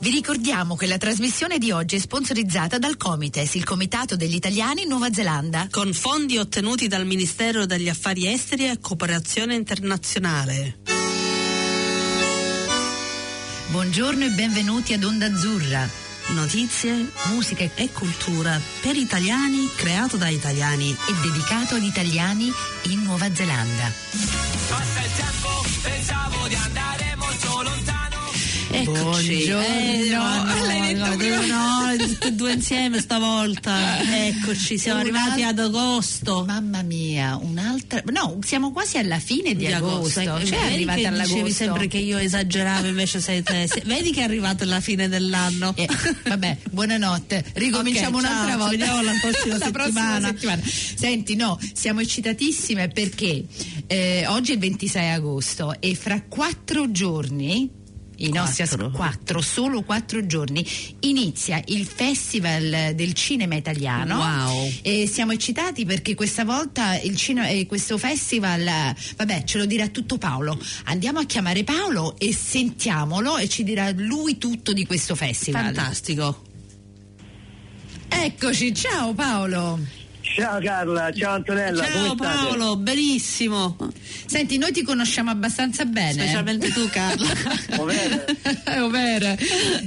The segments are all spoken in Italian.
Vi ricordiamo che la trasmissione di oggi è sponsorizzata dal Comites, il Comitato degli Italiani in Nuova Zelanda. con fondi ottenuti dal Ministero degli Affari Esteri e Cooperazione Internazionale. Buongiorno e benvenuti ad Onda Azzurra. Notizie, Musica e e cultura per italiani, creato da italiani. è dedicato ad italiani in Nuova Zelanda. Eccoci. Buongiorno. Eh, no, No, l'hai detto no, prima, no, tutte e due insieme stavolta. Eccoci, siamo arrivati ad agosto. Mamma mia, un'altra. No, siamo quasi alla fine di, agosto. ecco, Cioè, è arrivata che all'agosto. dicevi sempre che io esageravo, invece sei te. Vedi che è arrivato la fine dell'anno. Eh, vabbè, buonanotte. Ricominciamo Ok, ciao, un'altra ci volta. vediamo la prossima settimana. settimana. Senti, no, siamo eccitatissime perché eh, oggi è il 26 agosto e fra quattro giorni. I nostri as- Quattro. quattro, solo quattro giorni, inizia il Festival del Cinema Italiano. Wow. E siamo eccitati perché questa volta il cine- eh, questo festival, vabbè, ce lo dirà tutto Paolo. Andiamo a chiamare Paolo e sentiamolo e ci dirà lui tutto di questo festival. Fantastico. Eccoci, ciao Paolo. Ciao Carla, ciao Antonella, Ciao come state? Paolo, benissimo. Senti, noi ti conosciamo abbastanza bene. Specialmente tu, Carla. Ovvero. Ovvero.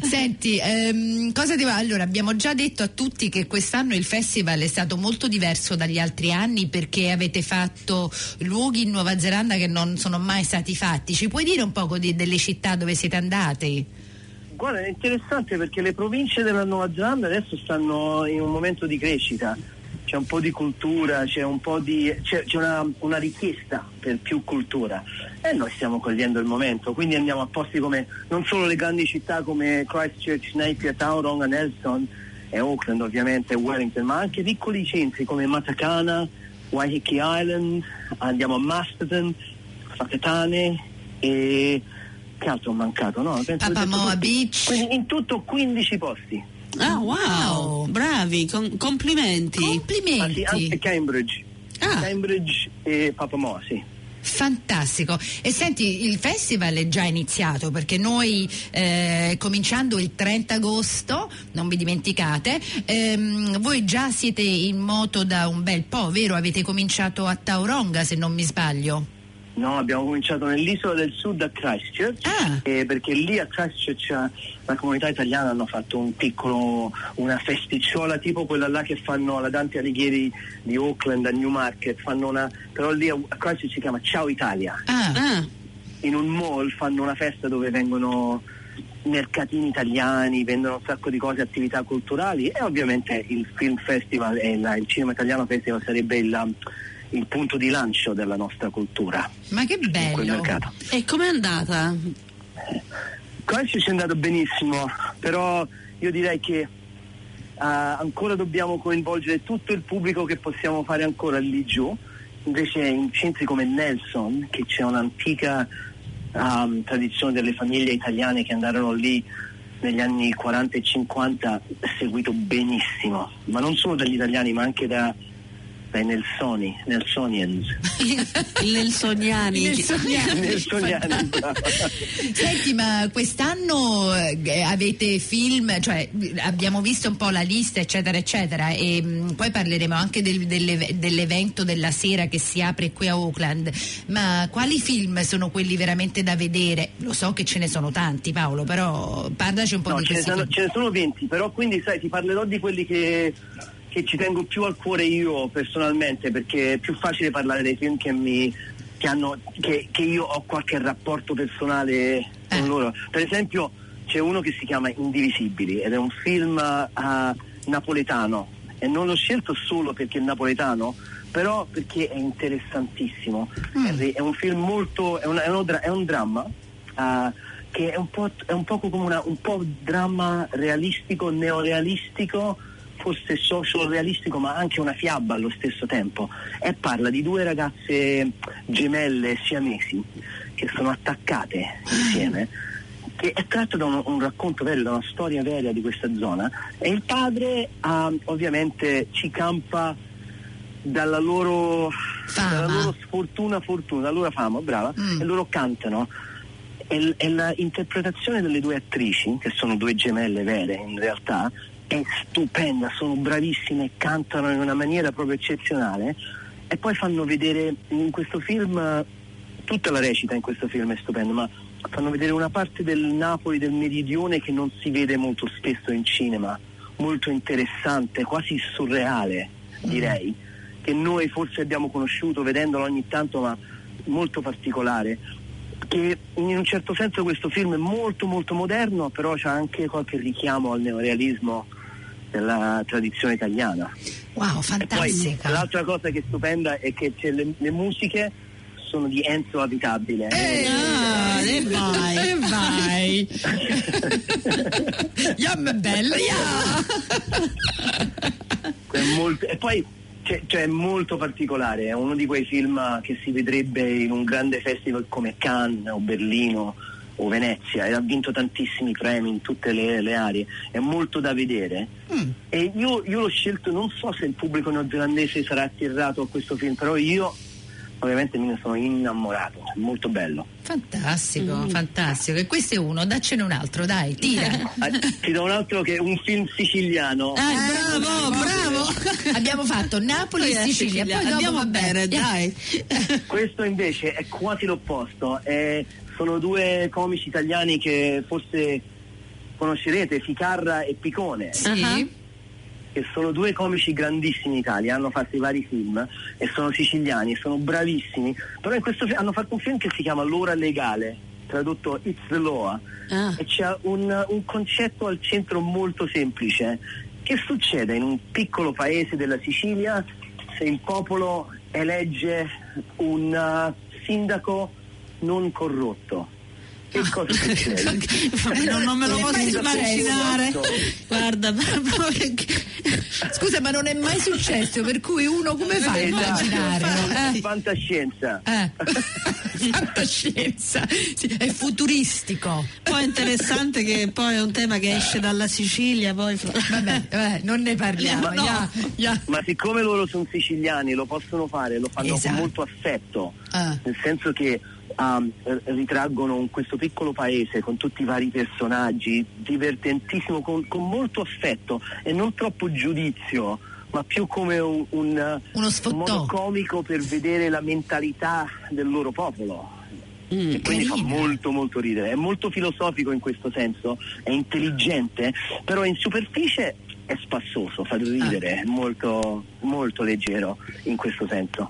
Senti, ehm, cosa ti va? Allora, abbiamo già detto a tutti che quest'anno il festival è stato molto diverso dagli altri anni perché avete fatto luoghi in Nuova Zelanda che non sono mai stati fatti. Ci puoi dire un poco di- delle città dove siete andati? Guarda, è interessante perché le province della Nuova Zelanda adesso stanno in un momento di crescita. C'è un po' di cultura, c'è un po' di. c'è, c'è una, una richiesta per più cultura e noi stiamo cogliendo il momento, quindi andiamo a posti come non solo le grandi città come Christchurch, Napier, Tauranga, Nelson e Auckland ovviamente, Wellington, ma anche piccoli centri come Matakana, Waiheke Island, andiamo a Masterton, Whakatane e che altro ho mancato? No, penso Papamoa. Beach. Quindi in tutto 15 posti. Ah, wow, Wow. bravi, com- complimenti. Complimenti. anche Cambridge. Ah. Cambridge e Papamoa, sì. Fantastico. E senti, il festival è già iniziato perché noi, eh, cominciando il 30 agosto, non vi dimenticate, ehm, voi già siete in moto da un bel po', vero? Avete cominciato a Tauronga, se non mi sbaglio. No, abbiamo cominciato nell'isola del sud a Christchurch, Ah. eh, perché lì a Christchurch eh, la comunità italiana hanno fatto un piccolo, una festicciola tipo quella là che fanno alla Dante Alighieri di Auckland a Newmarket, fanno una, però lì a Christchurch si chiama Ciao Italia. Ah, Ah, in un mall fanno una festa dove vengono mercatini italiani, vendono un sacco di cose, attività culturali e ovviamente il Film Festival e la- il Cinema Italiano Festival sarebbe il, il punto di lancio della nostra cultura ma che bello. e com'è andata? Questo ci è andato benissimo, però io direi che eh, ancora dobbiamo coinvolgere tutto il pubblico che possiamo fare ancora lì giù, invece in centri come Nelson, che c'è un'antica ehm, tradizione delle famiglie italiane che andarono lì negli anni 40 e 50, seguito benissimo, ma non solo dagli italiani ma anche da, dai Nelsoni, Nelsonians. Nelsoniani. Nelsoniani. Nelsoniani. Senti, ma quest'anno eh, avete film, cioè abbiamo visto un po' la lista, eccetera, eccetera, e mh, poi parleremo anche del- delle- dell'evento della sera che si apre qui a Auckland. Ma quali film sono quelli veramente da vedere? Lo so che ce ne sono tanti, Paolo, però parlaci un po' No, di ce ne, sono, ce ne sono 20, però quindi sai, ti parlerò di quelli che, che ci tengo più al cuore io personalmente, perché è più facile parlare dei film che, mi, che, hanno, che, che io ho qualche rapporto personale con Eh. loro. Per esempio c'è uno che si chiama Indivisibili ed è un film eh, napoletano e non l'ho scelto solo perché è napoletano, però perché è interessantissimo. È, è un film molto, è, una- è uno dra- è un dramma eh, che è un po', è un poco come una, un po' dramma realistico, neorealistico, forse social realistico, ma anche una fiaba allo stesso tempo. E parla di due ragazze gemelle siamesi che sono attaccate insieme. Che è tratto da un, un racconto vero, da una storia vera di questa zona e il padre ah, ovviamente ci campa dalla loro, dalla loro sfortuna fortuna, dalla loro fama, brava, Mm. e loro cantano è, l- è la interpretazione delle due attrici, che sono due gemelle vere in realtà, è stupenda, sono bravissime, cantano in una maniera proprio eccezionale e poi fanno vedere in questo film, tutta la recita in questo film è stupenda, ma fanno vedere una parte del Napoli, del meridione che non si vede molto spesso in cinema, molto interessante, quasi surreale direi, che noi forse abbiamo conosciuto vedendolo ogni tanto, ma molto particolare. Che in un certo senso questo film è molto molto moderno, però c'ha anche qualche richiamo al neorealismo della tradizione italiana. Wow, E poi fantastica. l'altra cosa che è stupenda è che c'è le, le musiche sono di Enzo Abitabile. Ah, e vai. E vai. Yam bella, molto- e poi c'è- cioè, è molto particolare, è uno di quei film che si vedrebbe in un grande festival come Cannes o Berlino o Venezia e ha vinto tantissimi premi in tutte le, le aree, è molto da vedere e io, io l'ho scelto, non so se il pubblico neozelandese sarà attirato a questo film, però io ovviamente me ne sono innamorato, è molto bello. Fantastico, fantastico. E questo è uno, daccene un altro, dai, tira. Ah, ti do un altro che è un film siciliano. Ah, bravo, bravo. Abbiamo fatto Napoli e Sicilia. Sicilia. Poi Andiamo bene, eh, dai. Questo invece è quasi l'opposto, è- sono due comici italiani che forse conoscerete, Ficarra e Picone, Sì. che sono due comici grandissimi in Italia, hanno fatto i vari film e sono siciliani, sono bravissimi, però in questo fi- hanno fatto un film che si chiama L'ora legale, tradotto It's the Law, Ah. e c'è un, un concetto al centro molto semplice. Che succede in un piccolo paese della Sicilia se il popolo elegge un uh, sindaco non corrotto? Che cosa succede? non, non me lo Non posso immaginare. Guarda, proprio che- Scusa, ma non è mai successo, per cui uno come fa a Esatto. immaginare? Fantascienza. Eh? Fantascienza, sì, è futuristico. poi è interessante che poi è un tema che esce dalla Sicilia, poi Vabbè, vabbè, non ne parliamo. No. ya, ya. Ma siccome loro sono siciliani, lo possono fare, lo fanno Esatto. con molto affetto, Ah. nel senso che um, ritraggono questo piccolo paese con tutti i vari personaggi, divertentissimo, con, con molto affetto e non troppo giudizio, ma più come un, un, Uno un modo comico per vedere la mentalità del loro popolo. Mm, e quindi fa carina. molto molto ridere, è molto filosofico in questo senso, è intelligente, però in superficie è spassoso, fa ridere, è molto, molto leggero in questo senso.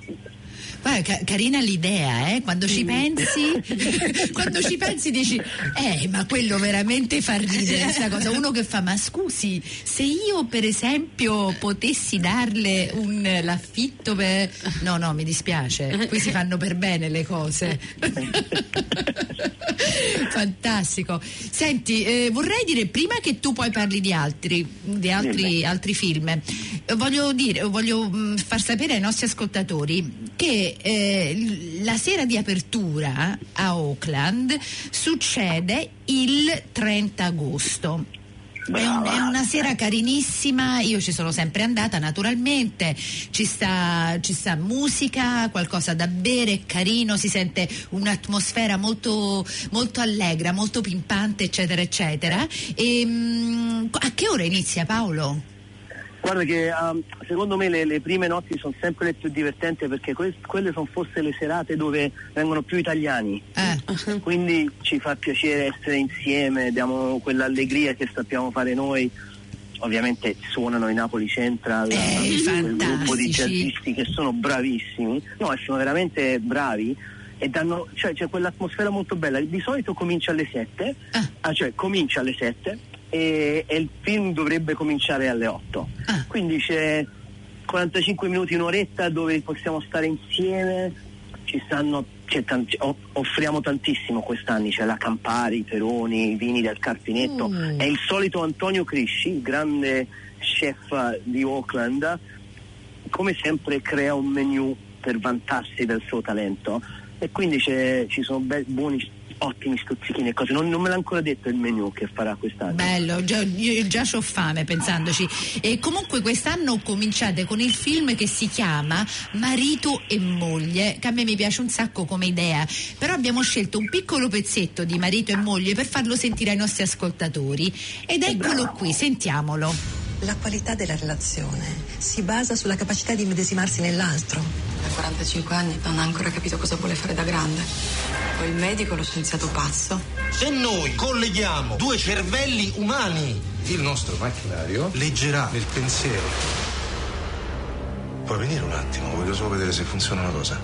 Guarda, ca- carina l'idea, eh? Quando ci pensi, quando ci pensi dici, eh, ma quello veramente fa ridere questa cosa. Uno che fa, ma scusi, se io per esempio potessi darle un l'affitto per. No, no, mi dispiace, qui si fanno per bene le cose. Fantastico. Senti, eh, vorrei dire, prima che tu poi parli di altri, di altri, altri film, voglio, dire, voglio mh, far sapere ai nostri ascoltatori che eh, la sera di apertura a Auckland succede il 30 agosto. È, un- è una sera carinissima, io ci sono sempre andata naturalmente, ci sta, ci sta musica, qualcosa da bere, carino, si sente un'atmosfera molto, molto allegra, molto pimpante, eccetera, eccetera. E, mm, a che ora inizia Paolo? Guarda che um, secondo me le, le prime notti sono sempre le più divertenti perché que- quelle sono forse le serate dove vengono più italiani. Eh, Quindi ci fa piacere essere insieme, diamo quell'allegria che sappiamo fare noi. Ovviamente suonano i Napoli Central, Eh, quel gruppo di jazzisti che sono bravissimi, no, sono veramente bravi e danno, cioè c'è quell'atmosfera molto bella. Di solito comincia alle 7, Ah. ah, cioè comincia alle 7 e, e il film dovrebbe cominciare alle 8. Ah. Quindi c'è 45 minuti, un'oretta dove possiamo stare insieme, ci stanno, c'è tanti- offriamo tantissimo quest'anni, c'è la Campari, i Peroni, i vini del Carpinetto, Mm. è il solito Antonio Crisci, il grande chef di Auckland, come sempre crea un menu per vantarsi del suo talento e quindi c'è- ci sono be- buoni ottimi stuzzichini e cose. Non, non me l'ha ancora detto il menù che farà quest'anno. Bello, già, io già ho fame pensandoci. E comunque quest'anno cominciate con il film che si chiama Marito e moglie, che a me mi piace un sacco come idea, però abbiamo scelto un piccolo pezzetto di Marito e moglie per farlo sentire ai nostri ascoltatori. Ed eccolo qui, sentiamolo. La qualità della relazione si basa sulla capacità di medesimarsi nell'altro. A 45 anni non ha ancora capito cosa vuole fare da grande. Poi il medico, lo scienziato pazzo. Se noi colleghiamo due cervelli umani, il nostro macchinario leggerà nel pensiero. Puoi venire un attimo, voglio solo vedere se funziona una cosa.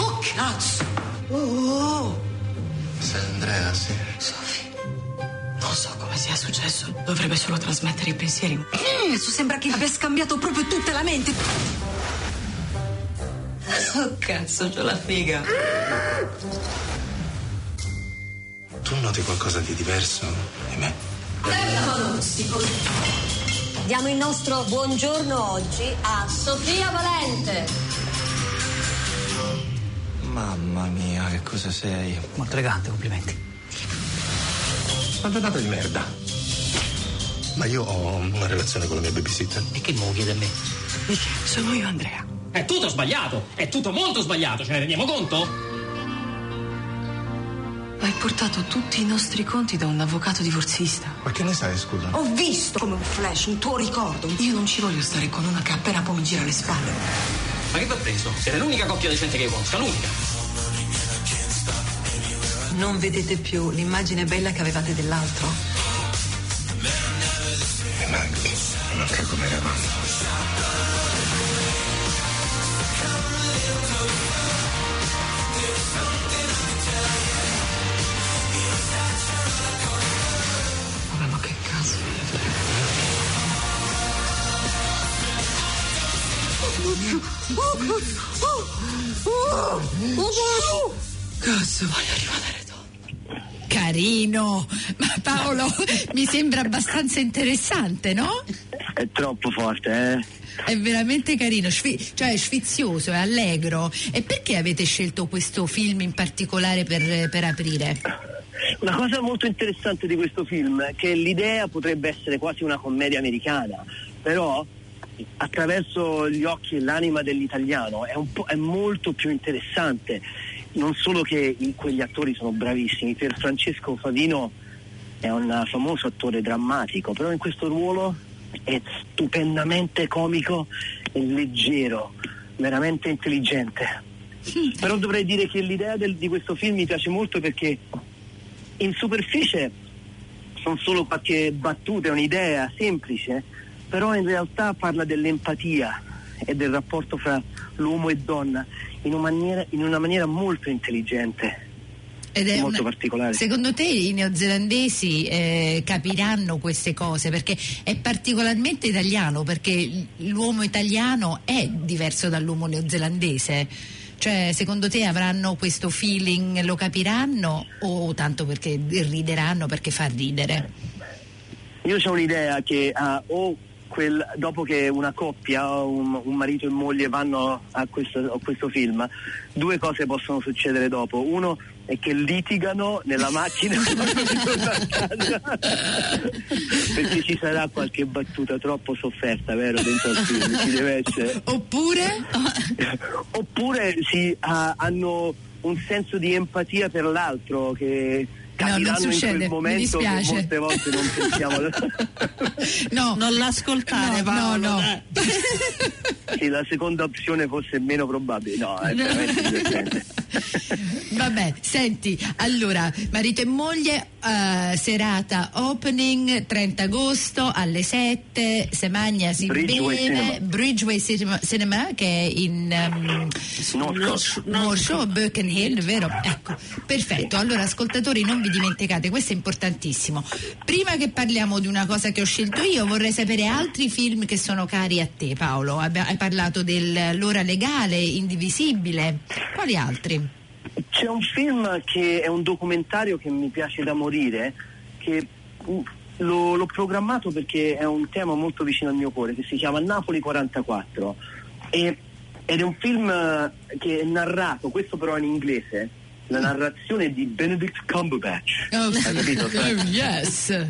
Oh, cazzo! Oh, successo. Dovrebbe solo trasmettere i pensieri. Adesso sembra che abbia scambiato proprio tutta la mente. Oh, cazzo, c'ho la figa. Tu noti qualcosa di diverso di me? Diamo il nostro buongiorno oggi a Sofia Valente. Mamma mia, che cosa sei? Molto elegante, complimenti. Quanta data di merda. Ma io ho una relazione con la mia babysitter. E che mo chiede a me? Mica, sono io, Andrea. È tutto sbagliato! È tutto molto sbagliato, ce ne rendiamo conto? Hai portato tutti i nostri conti da un avvocato divorzista. Ma che ne sai, scusa? Ho visto come un flash un tuo ricordo. Io non ci voglio stare con una che appena può mi gira le spalle. Ma che va preso? Siete l'unica coppia decente che io conosco, l'unica. Non vedete più l'immagine bella che avevate dell'altro? Mi manchi. Mi manca come eravamo. Vabbè, ma che cazzo? Cazzo, voglio rimanere dopo. Carino, ma Paolo mi sembra abbastanza interessante, no? È troppo forte, eh? È veramente carino, sfi- cioè sfizioso, è allegro. E perché avete scelto questo film in particolare per, per aprire? Una cosa molto interessante di questo film è che l'idea potrebbe essere quasi una commedia americana, però attraverso gli occhi e l'anima dell'italiano è, un po', è molto più interessante. Non solo che quegli attori sono bravissimi, per Francesco Favino è un famoso attore drammatico, però in questo ruolo è stupendamente comico e leggero, veramente intelligente. Però dovrei dire che l'idea del- di questo film mi piace molto perché in superficie sono solo qualche battuta, è un'idea semplice, però in realtà parla dell'empatia e del rapporto fra l'uomo e donna in una maniera, in una maniera molto intelligente. Ed è molto una- particolare. Secondo te i neozelandesi eh, capiranno queste cose? Perché è particolarmente italiano, perché l'uomo italiano è diverso dall'uomo neozelandese. Cioè, secondo te avranno questo feeling, lo capiranno o tanto perché rideranno perché fa ridere? Io ho un'idea che ah, o quel- dopo che una coppia, un, un marito e moglie vanno a questo, a questo film, due cose possono succedere dopo. Uno è che litigano nella macchina perché ci sarà qualche battuta troppo sofferta, vero? Dentro al film ci deve essere. Oppure? Oppure si, ah, hanno un senso di empatia per l'altro che No, non succede, quel mi dispiace. molte volte non pensiamo. No, Non l'ascoltare, no, Paolo. no, no. Sì, la seconda opzione fosse meno probabile. No, è veramente. Vabbè, senti, allora, marito e moglie, eh, serata opening 30 agosto alle 7, se magna si Bridgeway beve, Cinema. Bridgeway Cinema, Cinema, che è in um, North North Shore, Birken Hill, vero? Ecco, perfetto. Allora, ascoltatori, non vi dimenticate, questo è importantissimo. Prima che parliamo di una cosa che ho scelto io, vorrei sapere altri film che sono cari a te, Paolo. Hai parlato dell'ora legale, indivisibile. Quali altri? C'è un film che è un documentario che mi piace da morire, che mm, l'ho, l'ho programmato perché è un tema molto vicino al mio cuore, che si chiama Napoli 44. E- ed è un film che è narrato, questo però in inglese, la narrazione di Benedict Cumberbatch. Oh, Hai capito? oh, yes.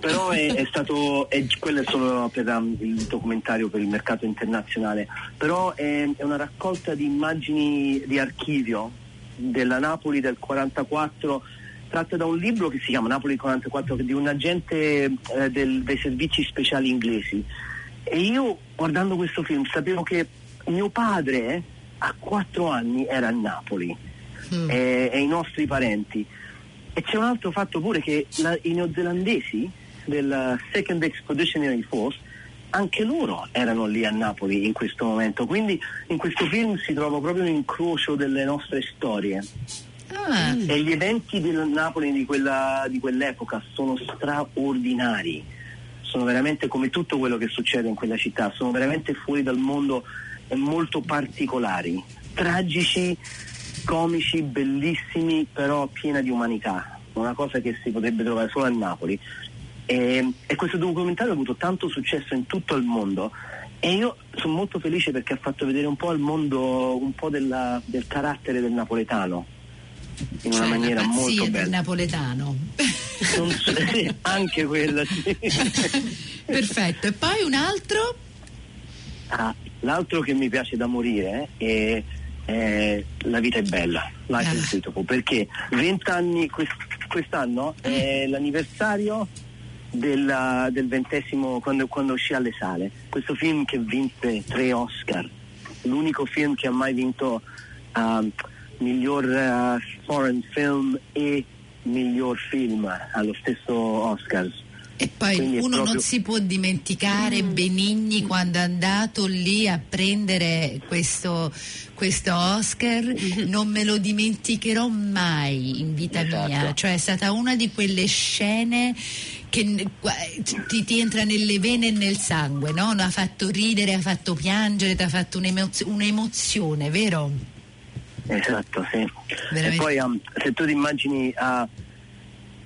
però è, è stato è- quello è solo per um, il documentario per il mercato internazionale però è, è una raccolta di immagini di archivio della Napoli del 44 tratta da un libro che si chiama Napoli 44 che è di un agente eh, del- dei servizi speciali inglesi e io guardando questo film sapevo che mio padre eh, a quattro anni era a Napoli e, e i nostri parenti. E c'è un altro fatto pure che la- i neozelandesi del Second Expeditionary Force anche loro erano lì a Napoli in questo momento, quindi in questo film si trova proprio un incrocio delle nostre storie. Ah, e gli eventi del Napoli di, quella- di quell'epoca sono straordinari, sono veramente come tutto quello che succede in quella città, sono veramente fuori dal mondo e molto particolari, tragici, comici, bellissimi, però piena di umanità, una cosa che si potrebbe trovare solo a Napoli. E, e questo documentario ha avuto tanto successo in tutto il mondo e io sono molto felice perché ha fatto vedere un po' al mondo un po' della- del carattere del napoletano in una cioè, maniera la molto del bella. napoletano. Non so- sì, anche quella, sì. Perfetto. E poi un altro? Ah, l'altro che mi piace da morire è, è La vita è bella, Life is Ah. Beautiful, perché 20 anni quest- quest'anno è l'anniversario della- del ventesimo quando, quando uscì alle sale. Questo film che vinse tre Oscar, l'unico film che ha mai vinto ah, miglior ah, foreign film e miglior film allo stesso Oscar. E poi Quindi uno non proprio- si può dimenticare Benigni quando è andato lì a prendere questo, questo Oscar, non me lo dimenticherò mai in vita Esatto. mia, cioè è stata una di quelle scene che ti, ti entra nelle vene e nel sangue, no? Ha fatto ridere, ha fatto piangere, ti ha fatto un'emozio- un'emozione, vero? Esatto, sì. Veramente. E poi um, se tu ti immagini ah,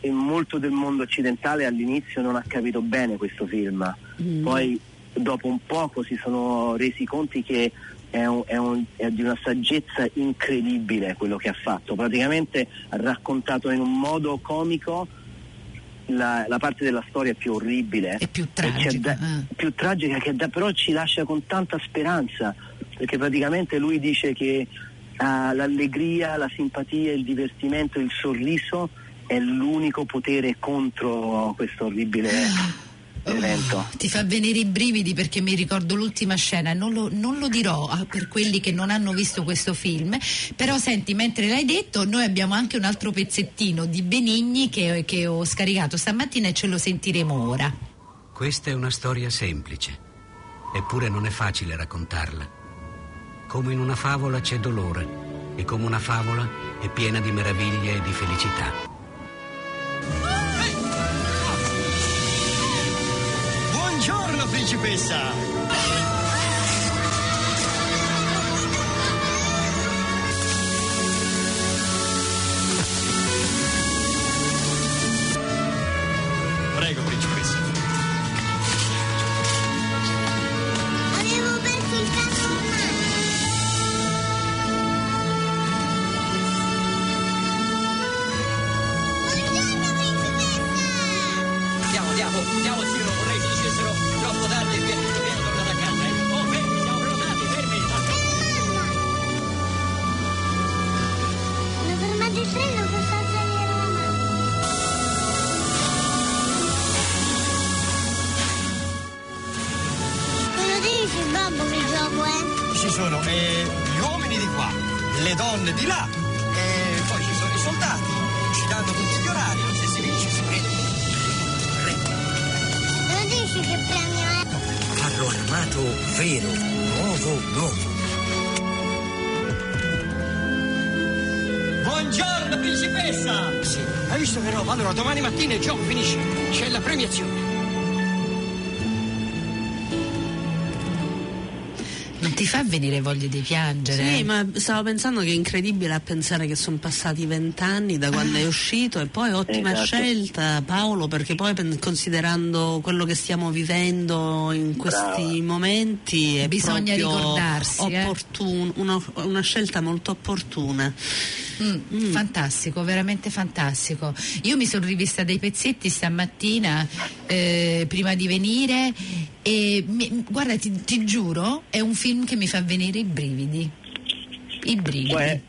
in molto del mondo occidentale all'inizio non ha capito bene questo film, poi dopo un poco si sono resi conti che è, un- è un- è di una saggezza incredibile quello che ha fatto, praticamente ha raccontato in un modo comico la, la parte della storia più orribile E più e tragica. da- ah. più tragica che da- però ci lascia con tanta speranza perché praticamente lui dice che ah, l'allegria, la simpatia, il divertimento, il sorriso è l'unico potere contro questo orribile evento. Oh, ti fa venire i brividi perché mi ricordo l'ultima scena, non lo, non lo dirò ah, per quelli che non hanno visto questo film, però senti, mentre l'hai detto, noi abbiamo anche un altro pezzettino di Benigni che, che ho scaricato stamattina e ce lo sentiremo ora. Questa è una storia semplice, eppure non è facile raccontarla. Come in una favola c'è dolore e come una favola è piena di meraviglie e di felicità. Buongiorno, principessa! Prego, sono eh, gli uomini di qua, le donne di là, e poi ci sono i soldati. Ci danno tutti gli orari, se si vince si prende. Cosa dici che premio è? Carro armato vero, nuovo, nuovo. Buongiorno, principessa! Sì, hai visto che roba? Allora domani mattina il gioco finisce, c'è la premiazione. Fa venire voglia di piangere. Sì, ma stavo pensando che è incredibile a pensare che sono passati vent'anni da quando è uscito e poi ottima Esatto. scelta Paolo perché poi considerando quello che stiamo vivendo in questi momenti è Bisogna proprio ricordarsi, eh. opportun- una, una scelta molto opportuna. Mm, Fantastico, veramente fantastico. Io mi sono rivista dei pezzetti stamattina eh, prima di venire e mi- guarda, ti, ti giuro, è un film che mi fa venire i brividi. I brividi. Poi,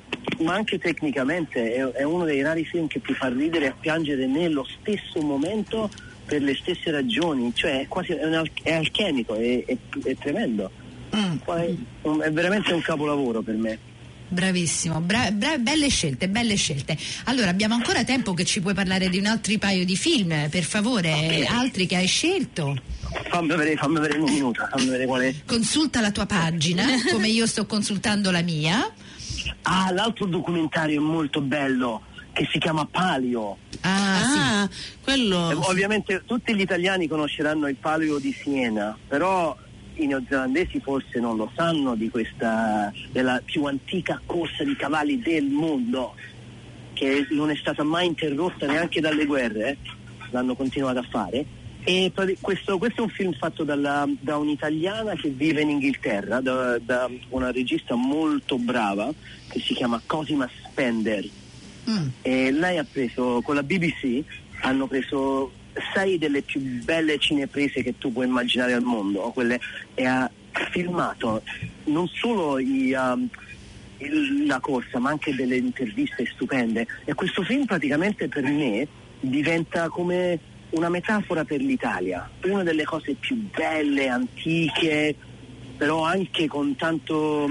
ma anche tecnicamente è, è uno dei rari film che ti fa ridere e piangere nello stesso momento per le stesse ragioni, cioè è quasi è, un è alchemico, è, è- tremendo. Um, è veramente un capolavoro per me. Bravissimo, bra- bra- belle scelte, belle scelte. Allora, abbiamo ancora tempo che ci puoi parlare di un altro paio di film, per favore, altri che hai scelto. Fammi vedere, fammi vedere un minuto, fammi vedere qual è. Consulta la tua pagina, come io sto consultando la mia. Ah, l'altro documentario è molto bello che si chiama Palio. Ah, quello. Eh, ovviamente tutti gli italiani conosceranno il Palio di Siena, però i neozelandesi forse non lo sanno di questa della più antica corsa di cavalli del mondo che non è stata mai interrotta neanche dalle guerre, eh. l'hanno continuato a fare. E questo, questo è un film fatto dalla- da un'italiana che vive in Inghilterra, da, da una regista molto brava che si chiama Cosima Spender. E lei ha preso, con la BBC, hanno preso sei delle più belle cineprese che tu puoi immaginare al mondo, quelle, e ha filmato non solo i, um, il- la corsa, ma anche delle interviste stupende. E questo film praticamente per me diventa come una metafora per l'Italia, una delle cose più belle, antiche, però anche con tanto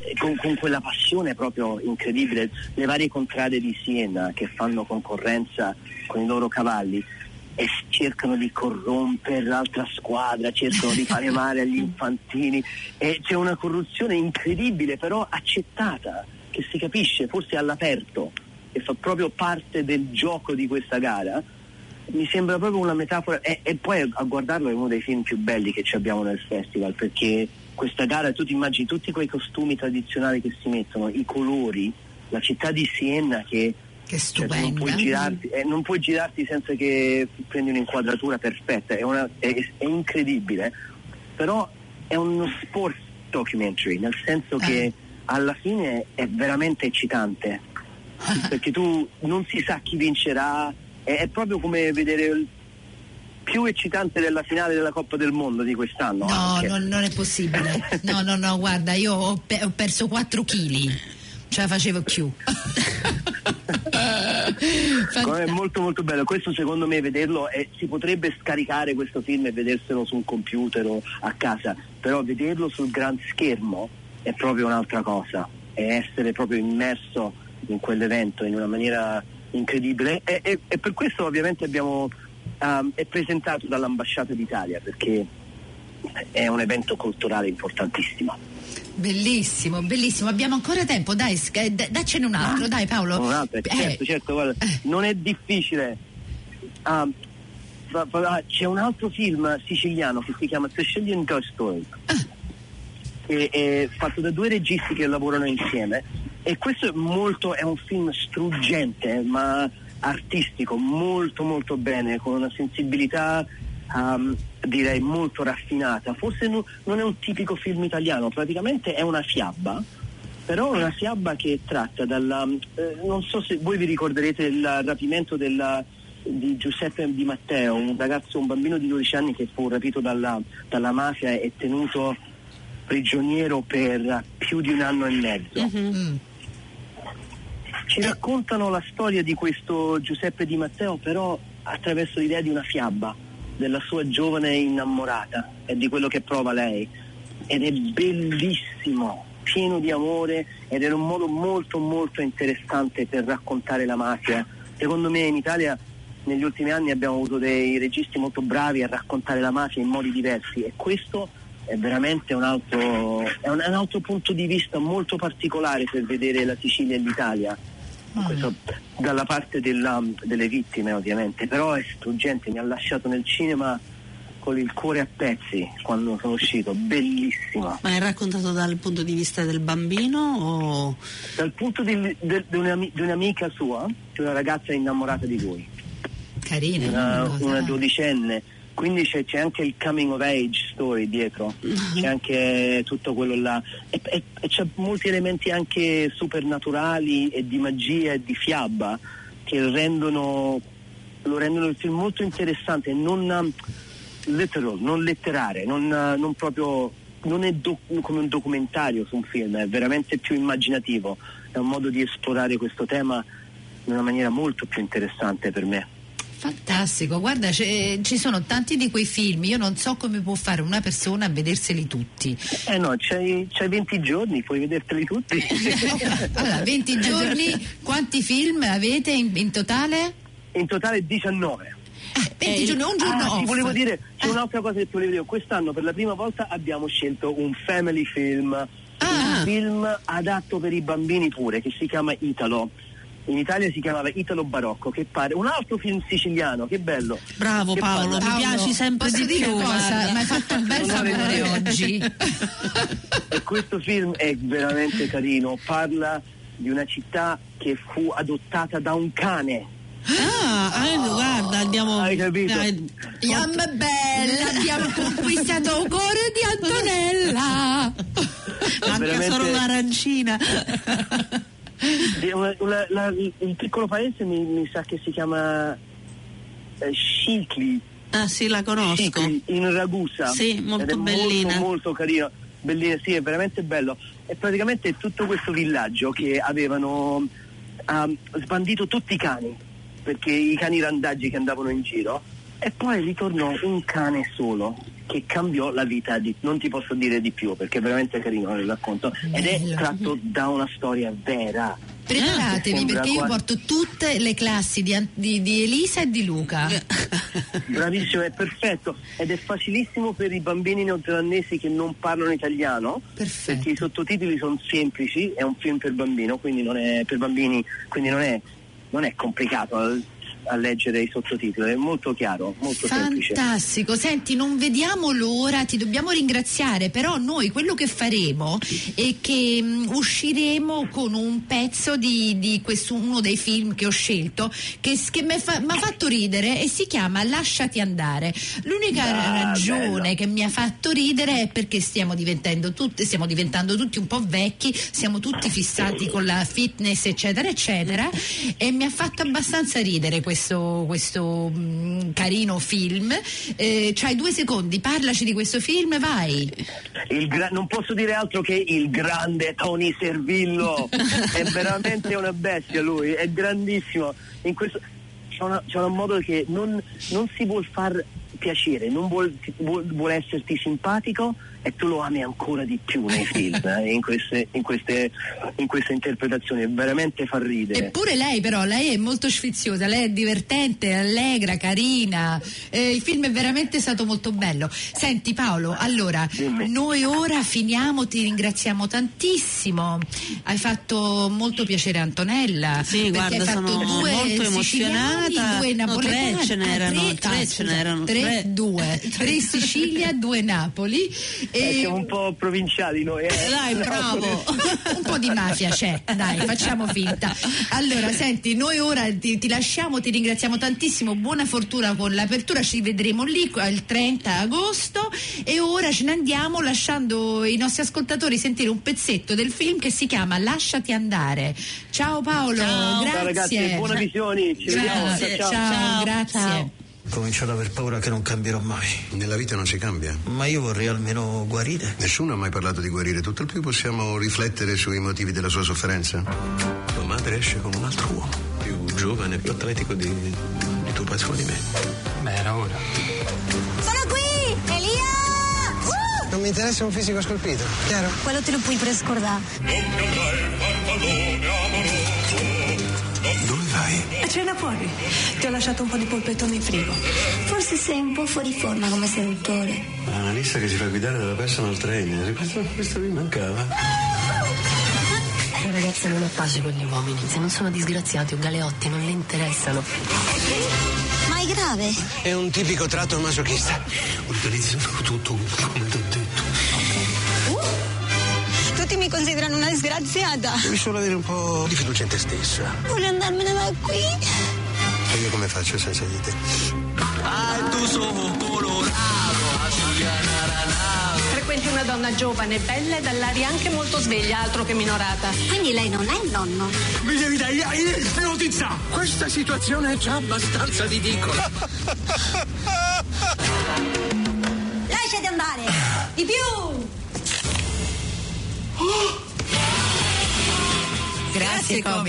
eh, con, con quella passione proprio incredibile, le varie contrade di Siena che fanno concorrenza con i loro cavalli e cercano di corrompere l'altra squadra, cercano di fare male agli infantini e c'è una corruzione incredibile però accettata, che si capisce forse all'aperto e fa proprio parte del gioco di questa gara. Mi sembra proprio una metafora e, e poi a guardarlo è uno dei film più belli che ci abbiamo nel festival perché questa gara tu ti immagini tutti quei costumi tradizionali che si mettono, i colori, la città di Siena che, cioè, tu non, puoi girarti, eh, non puoi girarti senza che prendi un'inquadratura perfetta, è, una- è- è incredibile, però è uno sports documentary, nel senso che alla fine è veramente eccitante, perché tu non si sa chi vincerà, è, è proprio come vedere il più eccitante della finale della Coppa del Mondo di quest'anno. No, non, non è possibile. No, no, no, guarda, io ho, pe- ho perso 4 kg. Ce la facevo più. È molto molto bello, questo secondo me vederlo è- si potrebbe scaricare questo film e vederselo su un computer o a casa, però vederlo sul grande schermo è proprio un'altra cosa, è essere proprio immerso in quell'evento in una maniera incredibile e, e- e per questo ovviamente abbiamo ehm, è presentato dall'ambasciata d'Italia perché è un evento culturale importantissimo. Bellissimo, bellissimo. Abbiamo ancora tempo, dai, sc- d- daccene un altro, dai Paolo. Un altro, Eh, certo, certo, guarda, non è difficile. Ah, fa- c'è un altro film siciliano che si chiama Sicilian Ghost Story, che è fatto da due registi che lavorano insieme e questo è molto, è un film struggente ma artistico, molto molto bene, con una sensibilità um, direi molto raffinata. Forse no- non è un tipico film italiano, praticamente è una fiaba però è una fiaba che tratta dalla eh, non so se voi vi ricorderete il rapimento della- di Giuseppe Di Matteo un ragazzo, un bambino di 12 anni che fu rapito dalla, dalla mafia e tenuto prigioniero per più di un anno e mezzo ci raccontano la storia di questo Giuseppe Di Matteo però attraverso l'idea di una fiaba della sua giovane innamorata e di quello che prova lei. Ed è bellissimo pieno di amore ed è un modo molto molto interessante per raccontare la mafia. Secondo me in Italia negli ultimi anni abbiamo avuto dei registi molto bravi a raccontare la mafia in modi diversi e questo è veramente un altro, è un, è un altro punto di vista molto particolare per vedere la Sicilia e l'Italia questo dalla parte della- delle vittime ovviamente, però è struggente, mi ha lasciato nel cinema con il cuore a pezzi quando sono uscito, bellissima. Ma è raccontato dal punto di vista del bambino o... Dal punto di, de- di un'ami- di un'amica sua, di una ragazza innamorata di lui, Carina. una, una dodicenne, quindi c'è, c'è anche il coming of age story dietro, c'è anche tutto quello là. E, e- e c'è molti elementi anche supernaturali e di magia e di fiaba che rendono, lo rendono il film molto interessante, non um, literal, non letterare, non, uh, non proprio non è doc- come un documentario su un film, è veramente più immaginativo, è un modo di esplorare questo tema in una maniera molto più interessante per me. Fantastico, guarda, c'è- ci sono tanti di quei film, io non so come può fare una persona a vederseli tutti. Eh no, c'hai, c'hai 20 giorni, puoi vederteli tutti. Allora, 20 giorni, quanti film avete in, in totale? In totale 19. 20 giorni, un giorno Ah, ti off. volevo dire, c'è un'altra cosa che ti volevo dire. Quest'anno per la prima volta abbiamo scelto un family film, un film adatto per i bambini pure, che si chiama Italo. In Italia si chiamava Italo Barocco, che pare un altro film siciliano, che bello. Bravo Che Paolo, parla- mi piaci sempre posso di dire più. cosa? Mi hai fatto un bel sapore oggi. E questo film è veramente carino, parla di una città che fu adottata da un cane. Ah, eh, guarda, andiamo. Hai capito? Yam bella, abbiamo conquistato il cuore di Antonella. manca veramente- solo l'arancina. Una- una- la- un piccolo paese mi, mi sa che si chiama eh, Scicli, Ah sì, la conosco. Scicli, in Ragusa. Sì, molto Ed è bellina. Molto, molto carino. Bellina, sì, è veramente bello. E praticamente tutto questo villaggio che avevano ehm, sbandito tutti i cani, perché i cani randaggi che andavano in giro, e poi ritornò un cane solo che cambiò la vita di non ti posso dire di più perché è veramente carino il racconto ed è tratto da una storia vera Preparatevi perché io porto tutte le classi di, di- di Elisa e di Luca. Bravissimo, è perfetto ed è facilissimo per i bambini neozelandesi che non parlano italiano Perfetto. perché i sottotitoli sono semplici, è un film per bambino, quindi non è per bambini, quindi non è, non è complicato a, leggere i sottotitoli, è molto chiaro, molto semplice. Fantastico, senti, non vediamo l'ora, ti dobbiamo ringraziare, però noi quello che faremo è che mh, usciremo con un pezzo di, di questo, uno dei film che ho scelto che, mi ha fatto ridere e si chiama Lasciati andare. L'unica Ah, ragione bello. che mi ha fatto ridere è perché stiamo diventando tutti, stiamo diventando tutti un po' vecchi, siamo tutti fissati con la fitness, eccetera, eccetera, e mi ha fatto abbastanza ridere questo, questo mh, carino film. Eh, c'hai due secondi, parlaci di questo film, vai. Il gra- non posso dire altro che il grande Tony Servillo, è veramente una bestia lui, è grandissimo. In questo, c'è, una- c'è un modo che non, non si vuol far piacere, non vuol, vuol, vuol esserti simpatico e tu lo ami ancora di più nei film, eh, in, queste, in, queste, in queste interpretazioni, veramente fa ridere. Eppure lei però, lei è molto sfiziosa, lei è divertente, allegra, carina. Eh, il film è veramente stato molto bello. Senti Paolo, allora, noi ora finiamo, ti ringraziamo tantissimo. Hai fatto molto piacere a Antonella. Sì, perché guarda, hai fatto sono due molto emozionata. due No, napoletani. tre ce Ah, n'erano, tre, tre ah, ce n'erano, Tre, tre. due. Tre Sicilia, due Napoli. Eh, E- siamo un po' provinciali noi. Eh. Dai, bravo. un po' di mafia c'è, dai, facciamo finta. Allora, senti, noi ora ti, ti lasciamo, ti ringraziamo tantissimo, buona fortuna con l'apertura, ci vedremo lì il 30 agosto e ora ce ne andiamo lasciando i nostri ascoltatori sentire un pezzetto del film che si chiama Lasciati andare. Ciao Paolo, Ciao. grazie. Ciao ragazzi, buone visioni, ci vediamo. Grazie, Ciao, ciao, ciao. Ciao, grazie. ciao. Comincio ad aver paura che non cambierò mai. Nella vita non si cambia. Ma io vorrei almeno guarire. Nessuno ha mai parlato di guarire, tutto il più possiamo riflettere sui motivi della sua sofferenza. Tua madre esce con un altro uomo, più giovane, più atletico di, di tuo padre di me. Beh, era ora. Sono qui! Elia! Uh! Non mi interessa un fisico scolpito, chiaro? Quello te lo puoi prescordare. Vai? A cena fuori. Ti ho lasciato un po' di polpettone in frigo. Forse sei un po' fuori forma come seduttore. Una lista che si fa guidare dalla personal trainer. Questo, questo mi mancava. La ragazza non ha pace con gli uomini. Se non sono disgraziati o galeotti non le interessano. Ma hai grave. È un tipico tratto masochista. Utilizzo tutto come considerano una disgraziata. Devi solo avere un po' di fiducia in te stessa. Voglio andarmene da qui. E io come faccio senza di te? Frequenti una donna giovane, bella e dall'aria anche molto sveglia, altro che minorata. Quindi lei non è il nonno. Mi devi dare notizia! Questa situazione è già abbastanza ridicola. Lasciati andare! Di più! Grazie, Comics.